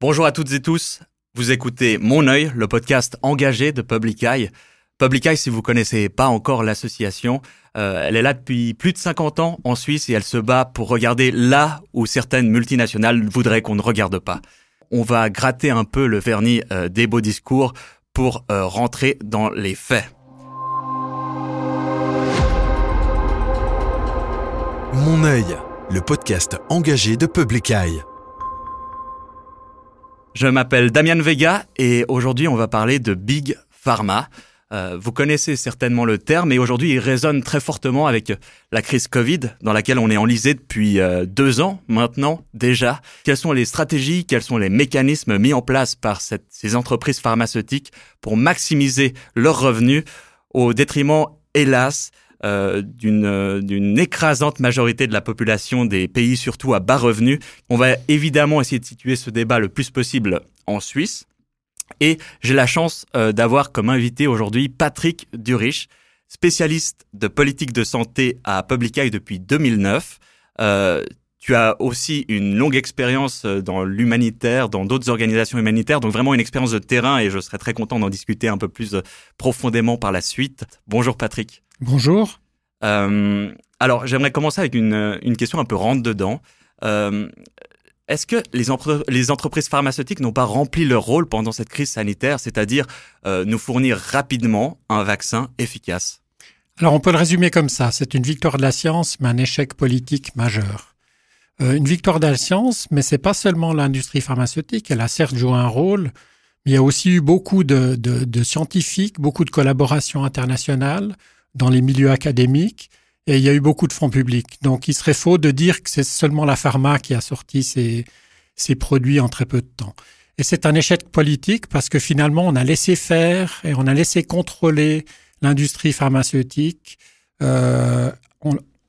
Bonjour à toutes et tous. Vous écoutez Mon œil, le podcast engagé de Public Eye. Public Eye, si vous connaissez pas encore l'association, euh, elle est là depuis plus de 50 ans en Suisse et elle se bat pour regarder là où certaines multinationales voudraient qu'on ne regarde pas. On va gratter un peu le vernis euh, des beaux discours pour euh, rentrer dans les faits. Mon œil, le podcast engagé de Public Eye. Je m'appelle Damian Vega et aujourd'hui on va parler de Big Pharma. Euh, vous connaissez certainement le terme et aujourd'hui il résonne très fortement avec la crise Covid dans laquelle on est enlisé depuis euh, deux ans maintenant déjà. Quelles sont les stratégies, quels sont les mécanismes mis en place par ces entreprises pharmaceutiques pour maximiser leurs revenus au détriment, hélas, euh, d'une d'une écrasante majorité de la population des pays surtout à bas revenus. On va évidemment essayer de situer ce débat le plus possible en Suisse. Et j'ai la chance euh, d'avoir comme invité aujourd'hui Patrick Durich, spécialiste de politique de santé à Public Eye depuis 2009. Euh, tu as aussi une longue expérience euh, dans l'humanitaire, dans d'autres organisations humanitaires, donc vraiment une expérience de terrain et je serais très content d'en discuter un peu plus profondément par la suite. Bonjour Patrick. Bonjour. Euh, alors, j'aimerais commencer avec une, une, question un peu rentre dedans. Euh, Est-ce que les, les, entreprises pharmaceutiques n'ont pas rempli leur rôle pendant cette crise sanitaire, c'est-à-dire euh, nous fournir rapidement un vaccin efficace? Alors, on peut le résumer comme ça. C'est une victoire de la science, mais un échec politique majeur. Une victoire de la science, mais c'est pas seulement l'industrie pharmaceutique. Elle a certes joué un rôle, mais il y a aussi eu beaucoup de, de, de scientifiques, beaucoup de collaborations internationales dans les milieux académiques et il y a eu beaucoup de fonds publics. Donc il serait faux de dire que c'est seulement la pharma qui a sorti ces, produits en très peu de temps. Et c'est un échec politique parce que finalement on a laissé faire et on a laissé contrôler l'industrie pharmaceutique. Euh,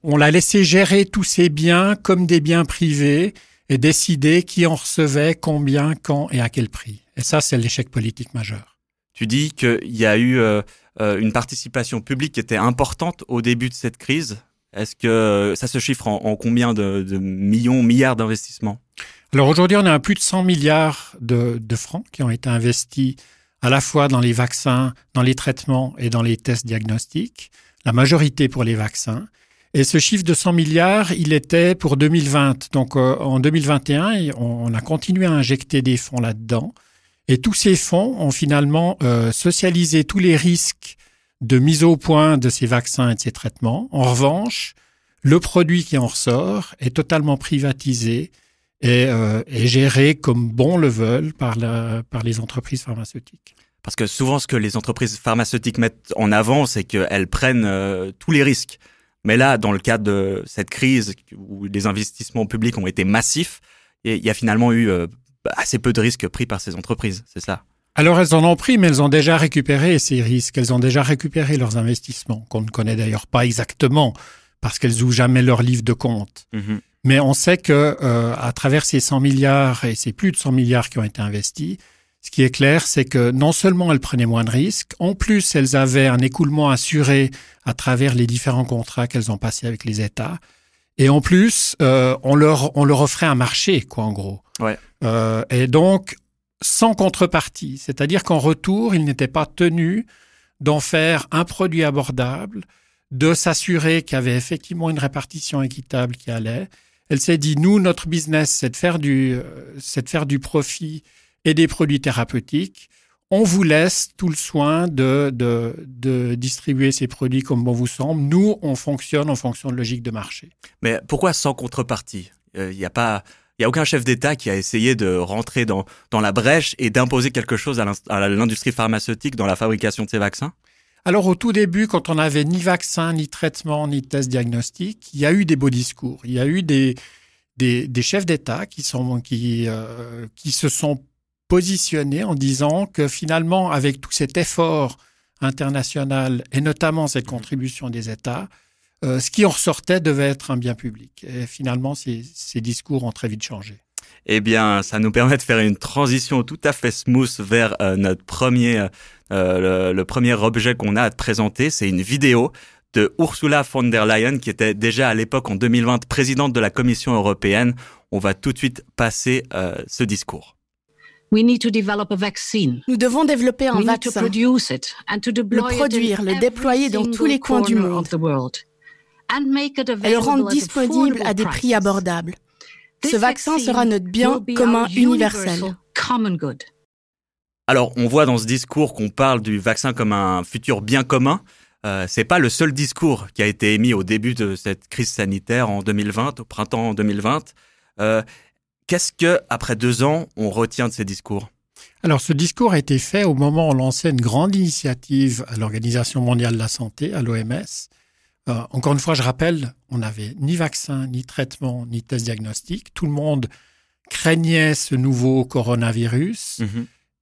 on, l'a laissé gérer tous ces biens comme des biens privés et décider qui en recevait, combien, quand et à quel prix. Et ça, c'est l'échec politique majeur. Tu dis qu'il y a eu euh, une participation publique qui était importante au début de cette crise. Est-ce que ça se chiffre en, combien de, millions, milliards d'investissements? Alors aujourd'hui, on a plus de 100 milliards de, de, francs qui ont été investis à la fois dans les vaccins, dans les traitements et dans les tests diagnostiques, la majorité pour les vaccins. Et ce chiffre de 100 milliards, il était pour 2020. Donc euh, en 2021, on a continué à injecter des fonds là-dedans. Et tous ces fonds ont finalement euh, socialisé tous les risques de mise au point de ces vaccins et de ces traitements. En revanche, le produit qui en ressort est totalement privatisé et, euh, est géré comme bon le veulent par, les entreprises pharmaceutiques. Parce que souvent, ce que les entreprises pharmaceutiques mettent en avant, c'est qu'elles prennent euh, tous les risques. Mais là, dans le cadre de cette crise où les investissements publics ont été massifs, il y a finalement eu euh, assez peu de risques pris par ces entreprises, c'est ça? Alors elles en ont pris, mais elles ont déjà récupéré ces risques, elles ont déjà récupéré leurs investissements, qu'on ne connaît d'ailleurs pas exactement, parce qu'elles n'ouvrent jamais leur livre de compte. Mhm. Mais on sait que euh, à travers ces 100 milliards, et c'est plus de 100 milliards qui ont été investis, ce qui est clair, c'est que non seulement elles prenaient moins de risques, en plus elles avaient un écoulement assuré à travers les différents contrats qu'elles ont passés avec les États, et en plus euh, on leur on leur offrait un marché, quoi, en gros. Ouais. Euh, et donc, sans contrepartie, c'est-à-dire qu'en retour, il n'était pas tenu d'en faire un produit abordable, de s'assurer qu'il y avait effectivement une répartition équitable qui allait. Elle s'est dit, nous, notre business, c'est de faire du, euh, c'est de faire du profit et des produits thérapeutiques. On vous laisse tout le soin de, de, de distribuer ces produits comme bon vous semble. Nous, on fonctionne en fonction de logique de marché. Mais pourquoi sans contrepartie? Il euh, n'y a pas il n'y a aucun chef d'État qui a essayé de rentrer dans, la brèche et d'imposer quelque chose à l'industrie pharmaceutique dans la fabrication de ces vaccins? Alors au tout début, quand on n'avait ni vaccin, ni traitement, ni test diagnostic, il y a eu des beaux discours. Il y a eu des, chefs d'État euh, qui se sont positionnés en disant que finalement, avec tout cet effort international et notamment cette contribution des États, euh, ce qui en ressortait devait être un bien public. Et finalement, ces, ces discours ont très vite changé. Eh bien, ça nous permet de faire une transition tout à fait smooth vers euh, notre premier, euh, le, premier objet qu'on a à te présenter. C'est une vidéo de Ursula von der Leyen, qui était déjà à l'époque en 2020 présidente de la Commission européenne. On va tout de suite passer ce discours. We need to develop a vaccine. Nous devons développer un We need to vaccin, produce it and to deploy le it in produire, le déployer dans tous les coins du monde et le available rendre at disponible à des affordable prix prices. abordables. This Ce vaccin vaccine sera notre bien will be commun our universel. universal common good. Alors, on voit dans ce discours qu'on parle du vaccin comme un futur bien commun. Euh, c'est pas le seul discours qui a été émis au début de cette crise sanitaire en 2020, au printemps 2020. Euh, Qu'est-ce que, après deux ans, on retient de ces discours? Alors, ce discours a été fait au moment où on lançait une grande initiative à l'Organisation mondiale de la santé, à l'OMS. Euh, encore une fois, je rappelle, on n'avait ni vaccin, ni traitement, ni test diagnostic. Tout le monde craignait ce nouveau coronavirus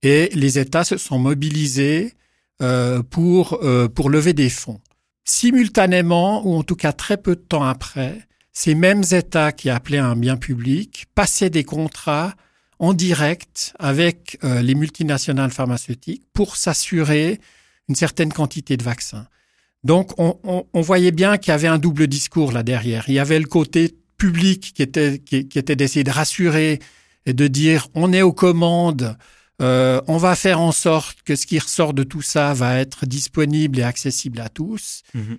et les États se sont mobilisés euh, pour, euh, pour lever des fonds. Simultanément, ou en tout cas très peu de temps après, ces mêmes États qui appelaient à un bien public passaient des contrats en direct avec euh, les multinationales pharmaceutiques pour s'assurer une certaine quantité de vaccins. Donc, on, on- on voyait bien qu'il y avait un double discours là derrière. Il y avait le côté public qui était, qui, qui était d'essayer de rassurer et de dire on est aux commandes, euh, on va faire en sorte que ce qui ressort de tout ça va être disponible et accessible à tous. Mhm.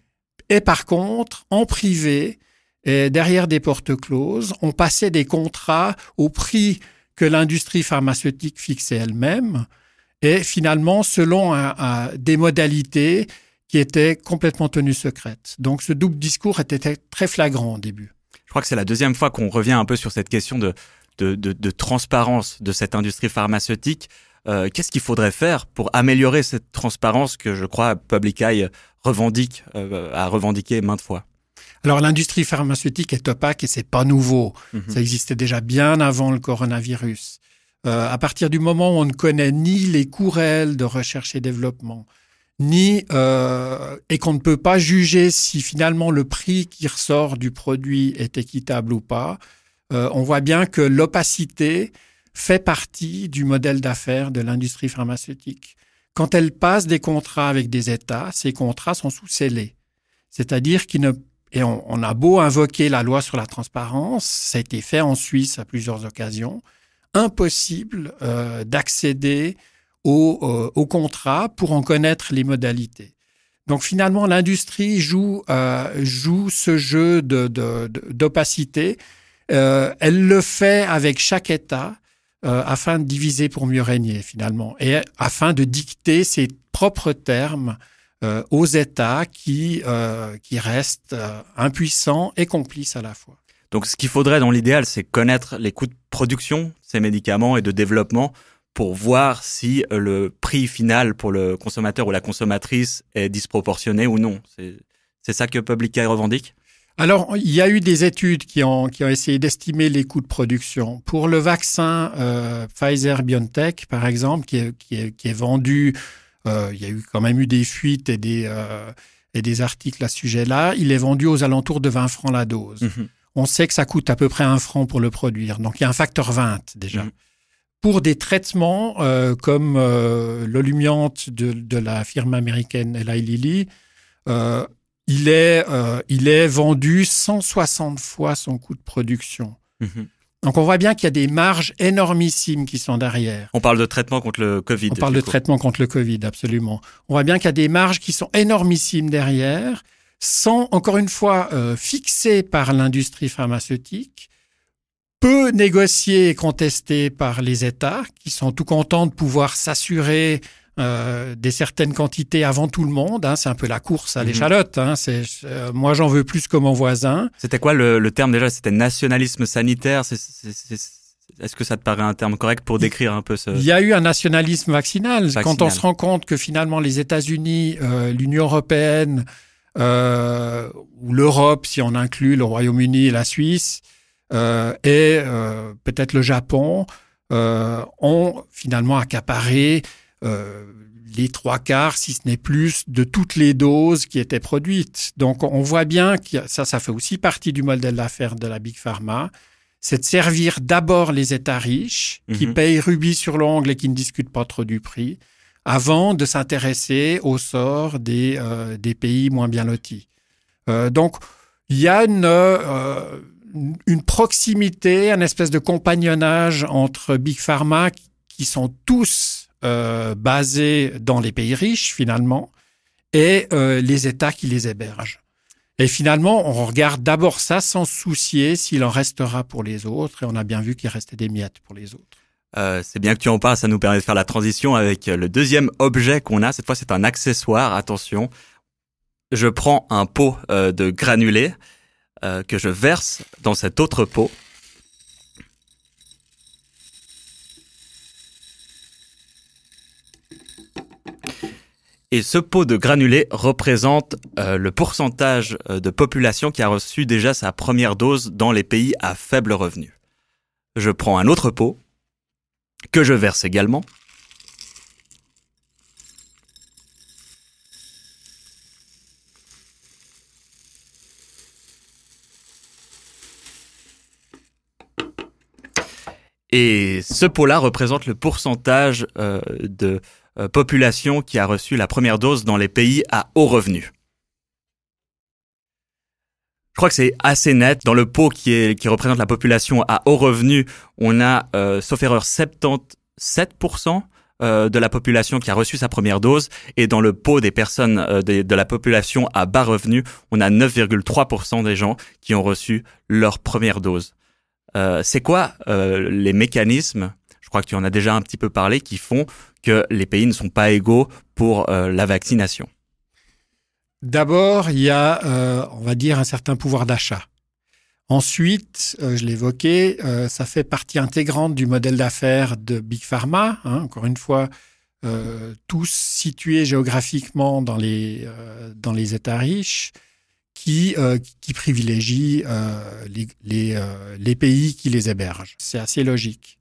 Et par contre, en privé, et derrière des portes closes, on passait des contrats au prix que l'industrie pharmaceutique fixait elle-même, et finalement selon un- un- des modalités qui étaient complètement tenues secrètes. Donc ce double discours était très flagrant au début. Je crois que c'est la deuxième fois qu'on revient un peu sur cette question de, de, de- de transparence de cette industrie pharmaceutique. Euh, Qu'est-ce qu'il faudrait faire pour améliorer cette transparence que je crois Public Eye revendique, euh, a revendiqué maintes fois? Alors l'industrie pharmaceutique est opaque et c'est pas nouveau. Mhm. Ça existait déjà bien avant le coronavirus. Euh, à partir du moment où on ne connaît ni les coûts réels de recherche et développement, ni euh, et qu'on ne peut pas juger si finalement le prix qui ressort du produit est équitable ou pas, euh, on voit bien que l'opacité fait partie du modèle d'affaires de l'industrie pharmaceutique. Quand elle passe des contrats avec des États, ces contrats sont sous scellés. C'est-à-dire qu'ils ne et on, on a beau invoquer la loi sur la transparence, ça a été fait en Suisse à plusieurs occasions, impossible euh, d'accéder au, euh, au contrat pour en connaître les modalités. Donc finalement, l'industrie joue, euh, joue ce jeu de- de- d'opacité. Euh, elle le fait avec chaque État afin de diviser pour mieux régner finalement et afin de dicter ses propres termes aux États qui, qui restent impuissants et complices à la fois. Donc ce qu'il faudrait dans l'idéal, c'est connaître les coûts de production ces médicaments et de développement pour voir si euh, le prix final pour le consommateur ou la consommatrice est disproportionné ou non. C'est ça que Public Eye revendique? Alors, il y a eu des études qui ont, qui ont essayé d'estimer les coûts de production. Pour le vaccin euh, Pfizer-BioNTech, par exemple, qui est, qui est, qui est vendu, euh, il y a eu quand même eu des fuites et des, euh, et des articles à ce sujet-là, il est vendu aux alentours de 20 francs la dose. Mhm. On sait que ça coûte à peu près un franc pour le produire. Donc, il y a un facteur 20 déjà. Mhm. Pour des traitements euh, comme euh, l'olumiante de, de la firme américaine Eli Lilly, euh, il, est, euh, il est vendu 160 fois son coût de production. Mhm. Donc, on voit bien qu'il y a des marges énormissimes qui sont derrière. On parle de traitement contre le Covid. On parle de coup. traitement contre le Covid, absolument. On voit bien qu'il y a des marges qui sont énormissimes derrière, sans, encore une fois, fixées par l'industrie pharmaceutique, peu négociées et contestées par les États, qui sont tout contents de pouvoir s'assurer euh, des certaines quantités avant tout le monde. hein. c'est un peu la course à Mhm. l'échalote. hein. C'est, euh, moi, j'en veux plus que mon voisin. C'était quoi le, le terme déjà? C'était nationalisme sanitaire? C'est- c'est- c'est- Est-ce que ça te paraît un terme correct pour décrire un peu ce Il y a eu un nationalisme vaccinal. Vaccinal. Quand on se rend compte que finalement les États-Unis, euh, l'Union européenne, euh, ou l'Europe, si on inclut le Royaume-Uni et la Suisse, et euh, peut-être le Japon, euh, ont finalement accaparé euh, les trois quarts, si ce n'est plus, de toutes les doses qui étaient produites. Donc on voit bien que ça, ça fait aussi partie du modèle d'affaires de la Big Pharma c'est de servir d'abord les États riches, qui Mhm. payent rubis sur l'ongle et qui ne discutent pas trop du prix, avant de s'intéresser au sort des, euh, des pays moins bien lotis. Euh, donc, il y a une, euh, une proximité, un espèce de compagnonnage entre Big Pharma qui sont tous euh, basés dans les pays riches finalement et euh, les États qui les hébergent. Et finalement, on regarde d'abord ça sans soucier s'il en restera pour les autres. Et on a bien vu qu'il restait des miettes pour les autres. Euh, c'est bien que tu en parles, ça nous permet de faire la transition avec le deuxième objet qu'on a. Cette fois, c'est un accessoire. Attention, je prends un pot de granulés euh, que je verse dans cet autre pot. Et ce pot de granulés représente euh, le pourcentage euh, de population qui a reçu déjà sa première dose dans les pays à faible revenu. Je prends un autre pot que je verse également. Et ce pot-là représente le pourcentage euh, de euh, population qui a reçu la première dose dans les pays à haut revenu. Je crois que c'est assez net. Dans le pot qui, est, qui représente la population à haut revenu, on a, euh, sauf erreur, 77% euh, de la population qui a reçu sa première dose. Et dans le pot des personnes euh, de, de la population à bas revenu, on a 9,3% des gens qui ont reçu leur première dose. Euh, c'est quoi euh, les mécanismes je crois que tu en as déjà un petit peu parlé, qui font que les pays ne sont pas égaux pour euh, la vaccination? D'abord, il y a, on va dire, un certain pouvoir d'achat. Ensuite, je l'évoquais, ça fait partie intégrante du modèle d'affaires de Big Pharma. hein. encore une fois, tous situés géographiquement dans les États riches, qui, euh, qui privilégient euh, euh, les pays qui les hébergent. C'est assez logique.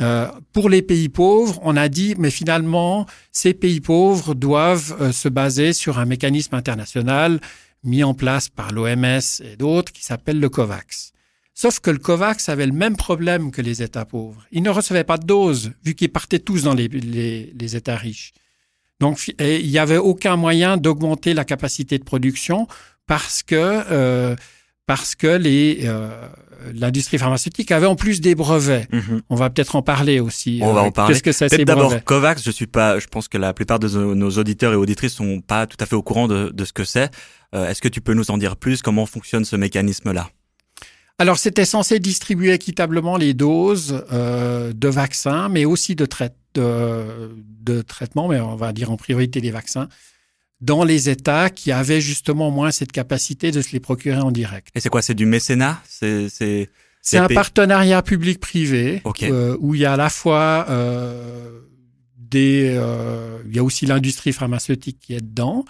Euh, pour les pays pauvres, on a dit, mais finalement, ces pays pauvres doivent se baser sur un mécanisme international mis en place par l'OMS et d'autres qui s'appelle le COVAX. Sauf que le COVAX avait le même problème que les États pauvres. Ils ne recevaient pas de doses, vu qu'ils partaient tous dans les, les, États riches. Donc, il n'y avait aucun moyen d'augmenter la capacité de production parce que, euh, parce que les, euh, l'industrie pharmaceutique avait en plus des brevets. On va peut-être en parler aussi. On va Euh, en parler. Qu'est-ce que Peut-être d'abord Covax, je suis pas, je pense que la plupart de nos- auditeurs et auditrices sont pas tout à fait au courant de, de ce que c'est. Euh, Est-ce que tu peux nous en dire plus? Comment fonctionne ce mécanisme-là? Alors, c'était censé distribuer équitablement les doses euh, de vaccins, mais aussi de, trai- de, de traitements, mais on va dire en priorité des vaccins, dans les États qui avaient justement moins cette capacité de se les procurer en direct. Et c'est quoi C'est du mécénat? C'est un partenariat public-privé Ok. euh, où il y a à la fois euh, des, euh, il y a aussi l'industrie pharmaceutique qui est dedans.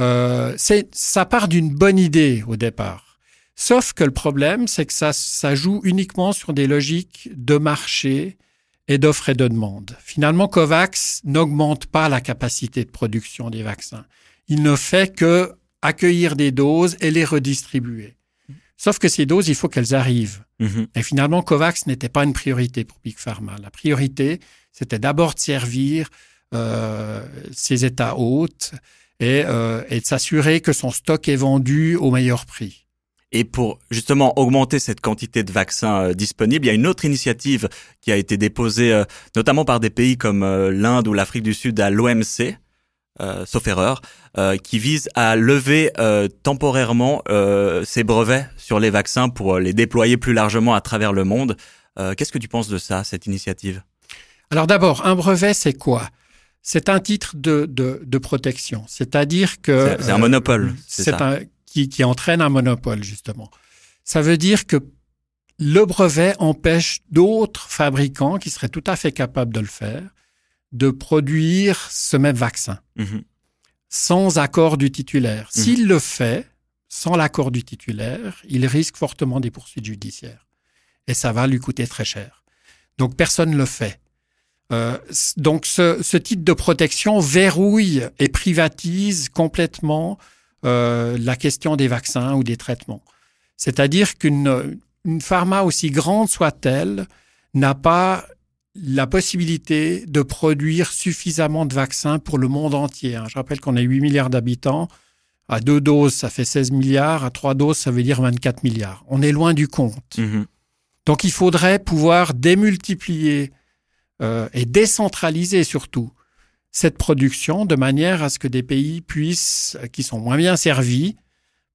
Euh, c'est, ça part d'une bonne idée au départ. Sauf que le problème, c'est que ça, ça joue uniquement sur des logiques de marché et d'offre et de demande. Finalement, COVAX n'augmente pas la capacité de production des vaccins. Il ne fait que accueillir des doses et les redistribuer. Sauf que ces doses, il faut qu'elles arrivent. Mhm. Et finalement, COVAX n'était pas une priorité pour Big Pharma. La priorité, c'était d'abord de servir euh, ces États hôtes et, euh, et de s'assurer que son stock est vendu au meilleur prix. Et pour justement augmenter cette quantité de vaccins euh, disponibles, il y a une autre initiative qui a été déposée euh, notamment par des pays comme l'Inde ou l'Afrique du Sud à l'OMC, sauf erreur, euh, qui vise à lever euh, temporairement euh, ces brevets sur les vaccins pour euh, les déployer plus largement à travers le monde. Euh, Qu'est-ce que tu penses de ça, cette initiative? Alors d'abord, un brevet, c'est quoi? C'est un titre de, de, de protection. C'est-à-dire que... C'est un euh, monopole, c'est un qui, qui entraîne un monopole, justement. Ça veut dire que le brevet empêche d'autres fabricants qui seraient tout à fait capables de le faire de produire ce même vaccin Mhm. sans accord du titulaire. Mhm. S'il le fait sans l'accord du titulaire, il risque fortement des poursuites judiciaires. Et ça va lui coûter très cher. Donc personne ne le fait. Euh, donc ce, ce type de protection verrouille et privatise complètement euh, la question des vaccins ou des traitements. C'est-à-dire qu'une une pharma aussi grande soit-elle n'a pas la possibilité de produire suffisamment de vaccins pour le monde entier. hein. Je rappelle qu'on a 8 milliards d'habitants. À deux doses, ça fait 16 milliards. À trois doses, ça veut dire 24 milliards. On est loin du compte. Mhm. Donc il faudrait pouvoir démultiplier euh, et décentraliser surtout cette production de manière à ce que des pays puissent, qui sont moins bien servis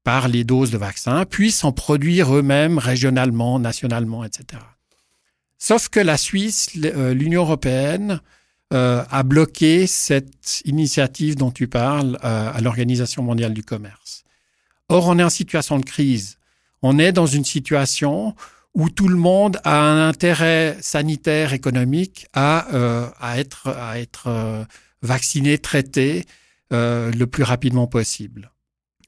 par les doses de vaccins, puissent en produire eux-mêmes régionalement, nationalement, etc. Sauf que la Suisse, euh, l'Union européenne, euh, a bloqué cette initiative dont tu parles euh, à l'Organisation mondiale du commerce. Or, on est en situation de crise. On est dans une situation où tout le monde a un intérêt sanitaire, économique à, euh, à être, à être euh, vacciné, traité euh, le plus rapidement possible.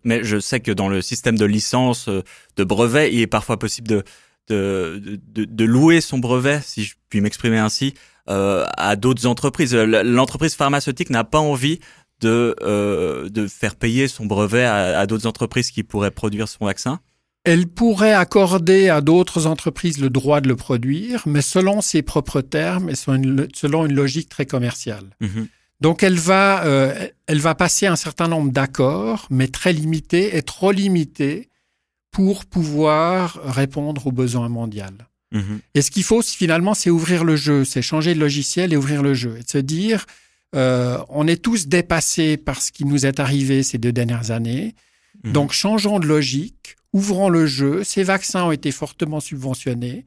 Mais je sais que dans le système de licence, de brevet, il est parfois possible de, de, de, de louer son brevet, si je puis m'exprimer ainsi, euh, à d'autres entreprises. L'entreprise pharmaceutique n'a pas envie de, euh, de faire payer son brevet à, à d'autres entreprises qui pourraient produire son vaccin. Elle pourrait accorder à d'autres entreprises le droit de le produire, mais selon ses propres termes et selon une, logique très commerciale. Mhm. Donc elle va, euh, elle va passer un certain nombre d'accords, mais très limités et trop limités pour pouvoir répondre aux besoins mondiaux. Mhm. Et ce qu'il faut finalement, c'est ouvrir le jeu, c'est changer de logiciel et ouvrir le jeu, et de se dire, euh, on est tous dépassés par ce qui nous est arrivé ces deux dernières années. Mhm. Donc changeons de logique, ouvrons le jeu. Ces vaccins ont été fortement subventionnés.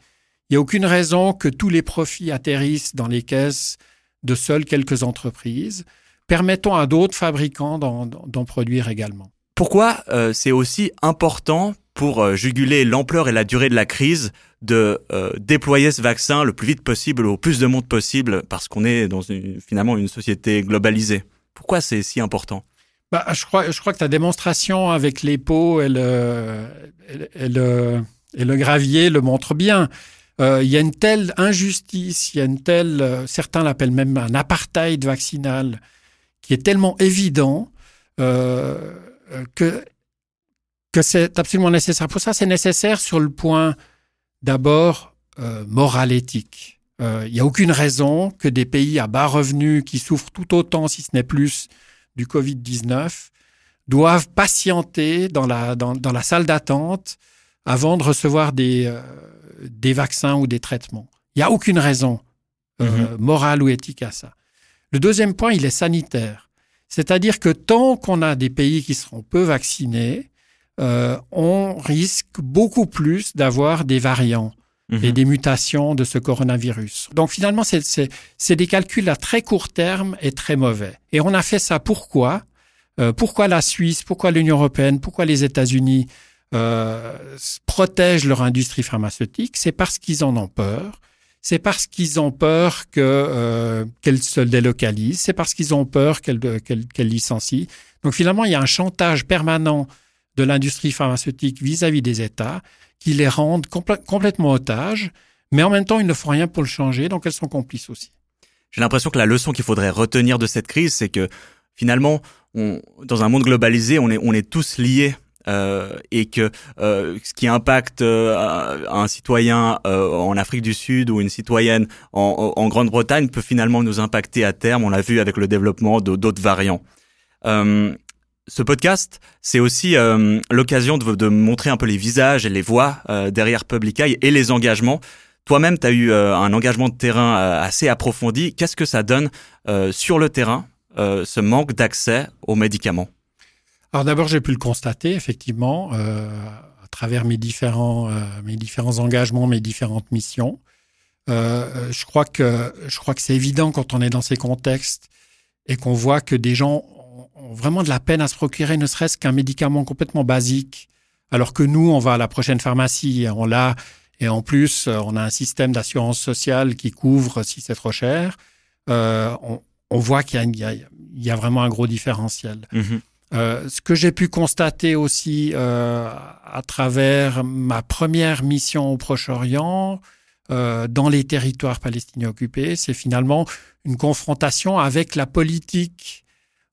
Il n'y a aucune raison que tous les profits atterrissent dans les caisses de seules quelques entreprises. Permettons à d'autres fabricants d'en- d'en produire également. Pourquoi euh, c'est aussi important pour euh, juguler l'ampleur et la durée de la crise de euh, déployer ce vaccin le plus vite possible au plus de monde possible parce qu'on est dans une, finalement une société globalisée. Pourquoi c'est si important? Bah, je, crois, que ta démonstration avec les pots et le, gravier le montre bien. Euh, il y a une telle injustice, il y a une telle, certains l'appellent même un apartheid vaccinal, qui est tellement évident que, que c'est absolument nécessaire. Pour ça, c'est nécessaire sur le point d'abord euh, moral éthique. Euh, Il n'y a aucune raison que des pays à bas revenus qui souffrent tout autant, si ce n'est plus, du Covid-19 doivent patienter dans la, dans, dans la salle d'attente avant de recevoir des, euh, des vaccins ou des traitements. Il n'y a aucune raison euh, morale ou éthique à ça. Le deuxième point, il est sanitaire. C'est-à-dire que tant qu'on a des pays qui seront peu vaccinés, euh, on risque beaucoup plus d'avoir des variants Mhm. et des mutations de ce coronavirus. Donc finalement, c'est- des calculs à très court terme et très mauvais. Et on a fait ça pourquoi? Euh, Pourquoi la Suisse Pourquoi l'Union européenne Pourquoi les États-Unis euh, protègent leur industrie pharmaceutique? C'est parce qu'ils en ont peur. C'est parce qu'ils ont peur que euh, qu'elle se délocalise. C'est parce qu'ils ont peur qu'elle qu'elle qu'elle licencie. Donc finalement, il y a un chantage permanent de l'industrie pharmaceutique vis-à-vis des États qui les rendent complè- complètement otages, mais en même temps, ils ne font rien pour le changer, donc elles sont complices aussi. J'ai l'impression que la leçon qu'il faudrait retenir de cette crise, c'est que finalement, dans un monde globalisé, on est, tous liés. euh, et que euh, ce qui impacte euh, un citoyen en Afrique du Sud ou une citoyenne en, Grande-Bretagne peut finalement nous impacter à terme. On l'a vu avec le développement d'autres variants. Ce podcast, c'est aussi euh, l'occasion de, montrer un peu les visages et les voix euh, derrière Public Eye et les engagements. Toi-même, tu as eu euh, un engagement de terrain assez approfondi. Qu'est-ce que ça donne sur le terrain, ce manque d'accès aux médicaments? Alors d'abord, j'ai pu le constater, effectivement, à travers mes différents, mes différents engagements, mes différentes missions. Je crois que, je crois que c'est évident quand on est dans ces contextes et qu'on voit que des gens ont- vraiment de la peine à se procurer ne serait-ce qu'un médicament complètement basique, alors que nous, on va à la prochaine pharmacie, on l'a, et en plus, on a un système d'assurance sociale qui couvre si c'est trop cher. Euh, on, on voit qu'il y a, y y vraiment un gros différentiel. Euh, ce que j'ai pu constater aussi euh, à travers ma première mission au Proche-Orient, euh, dans les territoires palestiniens occupés, c'est finalement une confrontation avec la politique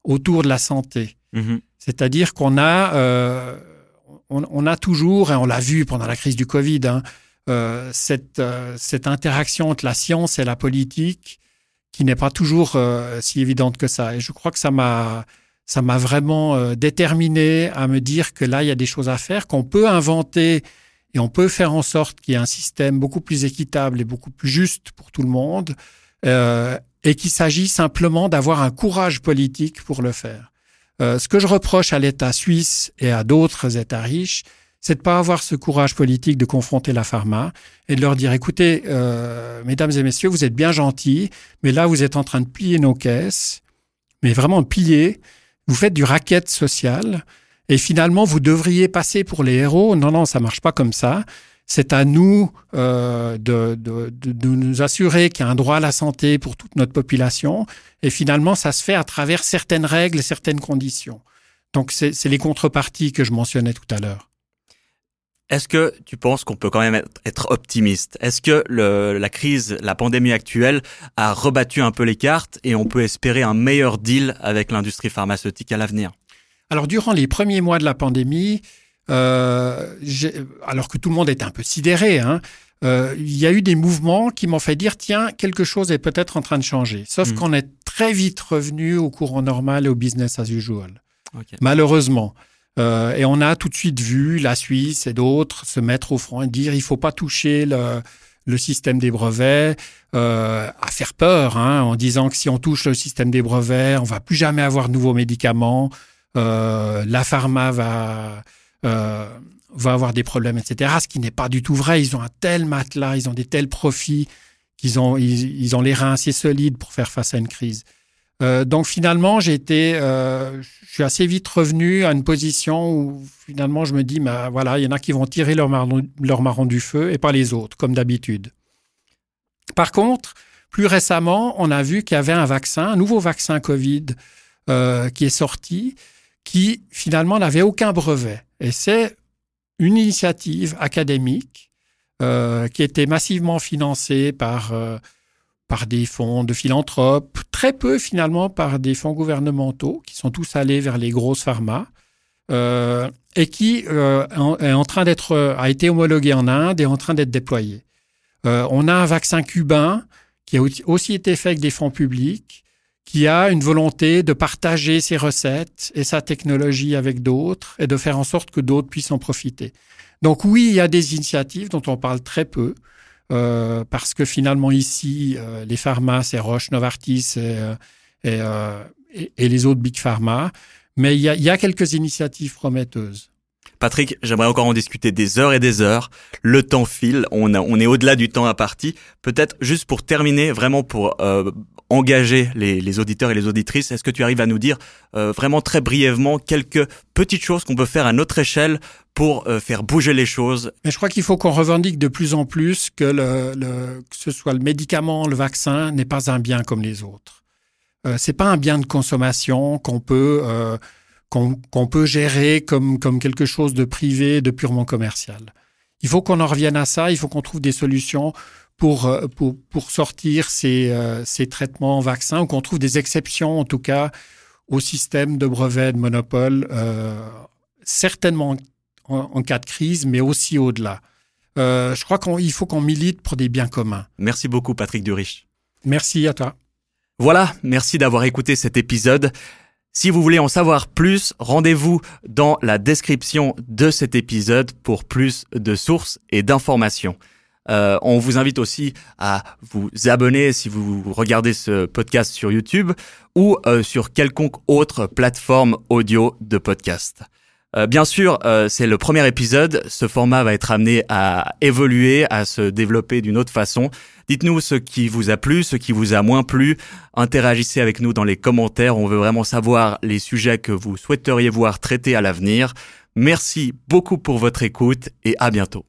autour de la santé. Mhm. C'est-à-dire qu'on a, euh, on, on a toujours, et on l'a vu pendant la crise du Covid, hein, euh, cette, euh, cette interaction entre la science et la politique qui n'est pas toujours si évidente que ça. Et je crois que ça m'a, ça m'a vraiment déterminé à me dire que là, il y a des choses à faire, qu'on peut inventer et on peut faire en sorte qu'il y ait un système beaucoup plus équitable et beaucoup plus juste pour tout le monde. euh, et qu'il s'agit simplement d'avoir un courage politique pour le faire. Euh, ce que je reproche à l'État suisse et à d'autres États riches, c'est de pas avoir ce courage politique de confronter la pharma et de leur dire écoutez, euh, mesdames et messieurs, vous êtes bien gentils, mais là vous êtes en train de plier nos caisses, mais vraiment plier. Vous faites du racket social et finalement vous devriez passer pour les héros. Non, non, ça marche pas comme ça. C'est à nous euh, de, de, de, de nous assurer qu'il y a un droit à la santé pour toute notre population. Et finalement, ça se fait à travers certaines règles et certaines conditions. Donc, c'est les contreparties que je mentionnais tout à l'heure. Est-ce que tu penses qu'on peut quand même être- optimiste? Est-ce que le, la crise, la pandémie actuelle a rebattu un peu les cartes et on peut espérer un meilleur deal avec l'industrie pharmaceutique à l'avenir? Alors, durant les premiers mois de la pandémie, alors que tout le monde était un peu sidéré, hein, euh, il y a eu des mouvements qui m'ont fait dire tiens, quelque chose est peut-être en train de changer. Sauf Mhm. qu'on est très vite revenu au courant normal et au business as usual. Malheureusement. Euh, et on a tout de suite vu la Suisse et d'autres se mettre au front et dire il faut pas toucher le, le système des brevets, euh, à faire peur, hein, en disant que si on touche le système des brevets, on va plus jamais avoir de nouveaux médicaments, euh, la pharma va euh, va avoir des problèmes, etc. Ce qui n'est pas du tout vrai. Ils ont un tel matelas, ils ont des tels profits qu'ils ont ils, ont les reins assez solides pour faire face à une crise. Euh, donc finalement, j'ai été, euh, je suis assez vite revenu à une position où finalement je me dis, bah, voilà, il y en a qui vont tirer leur marron, leur marron du feu et pas les autres, comme d'habitude. Par contre, plus récemment, on a vu qu'il y avait un vaccin, un nouveau vaccin Covid euh, qui est sorti, qui finalement n'avait aucun brevet. Et c'est une initiative académique euh, qui était massivement financée par euh, par des fonds de philanthropes, très peu finalement par des fonds gouvernementaux qui sont tous allés vers les grosses pharma euh, et qui euh, est en train d'être a été homologué en Inde et en train d'être déployé. Euh, on a un vaccin cubain qui a aussi été fait avec des fonds publics, qui a une volonté de partager ses recettes et sa technologie avec d'autres et de faire en sorte que d'autres puissent en profiter. Donc oui, il y a des initiatives dont on parle très peu. Euh, parce que finalement ici, euh, les pharma, c'est Roche, Novartis et, euh, euh, et- et les autres big pharma. Mais il y a, il y a quelques initiatives prometteuses. Patrick, j'aimerais encore en discuter des heures et des heures. Le temps file, on, a- on est au-delà du temps imparti. Peut-être juste pour terminer, vraiment pour euh, engager les, auditeurs et les auditrices, est-ce que tu arrives à nous dire euh, vraiment très brièvement quelques petites choses qu'on peut faire à notre échelle pour euh, faire bouger les choses? Mais je crois qu'il faut qu'on revendique de plus en plus que, le, le- que ce soit le médicament, le vaccin, n'est pas un bien comme les autres. Euh, c'est pas un bien de consommation qu'on peut euh, qu'on peut gérer comme comme quelque chose de privé, de purement commercial. Il faut qu'on en revienne à ça. Il faut qu'on trouve des solutions pour euh, pour pour sortir ces euh, ces traitements vaccins ou qu'on trouve des exceptions en tout cas au système de brevets de monopole. euh, certainement en, en cas de crise, mais aussi au-delà. Euh, je crois qu'il faut qu'on milite pour des biens communs. Merci beaucoup Patrick Durich. Merci à toi. Voilà, merci d'avoir écouté cet épisode. Si vous voulez en savoir plus, rendez-vous dans la description de cet épisode pour plus de sources et d'informations. Euh, on vous invite aussi à vous abonner si vous regardez ce podcast sur YouTube ou euh, sur quelconque autre plateforme audio de podcast. Euh, bien sûr, c'est le premier épisode. Ce format va être amené à évoluer, à se développer d'une autre façon. Dites-nous ce qui vous a plu, ce qui vous a moins plu. Interagissez avec nous dans les commentaires. On veut vraiment savoir les sujets que vous souhaiteriez voir traités à l'avenir. Merci beaucoup pour votre écoute et à bientôt.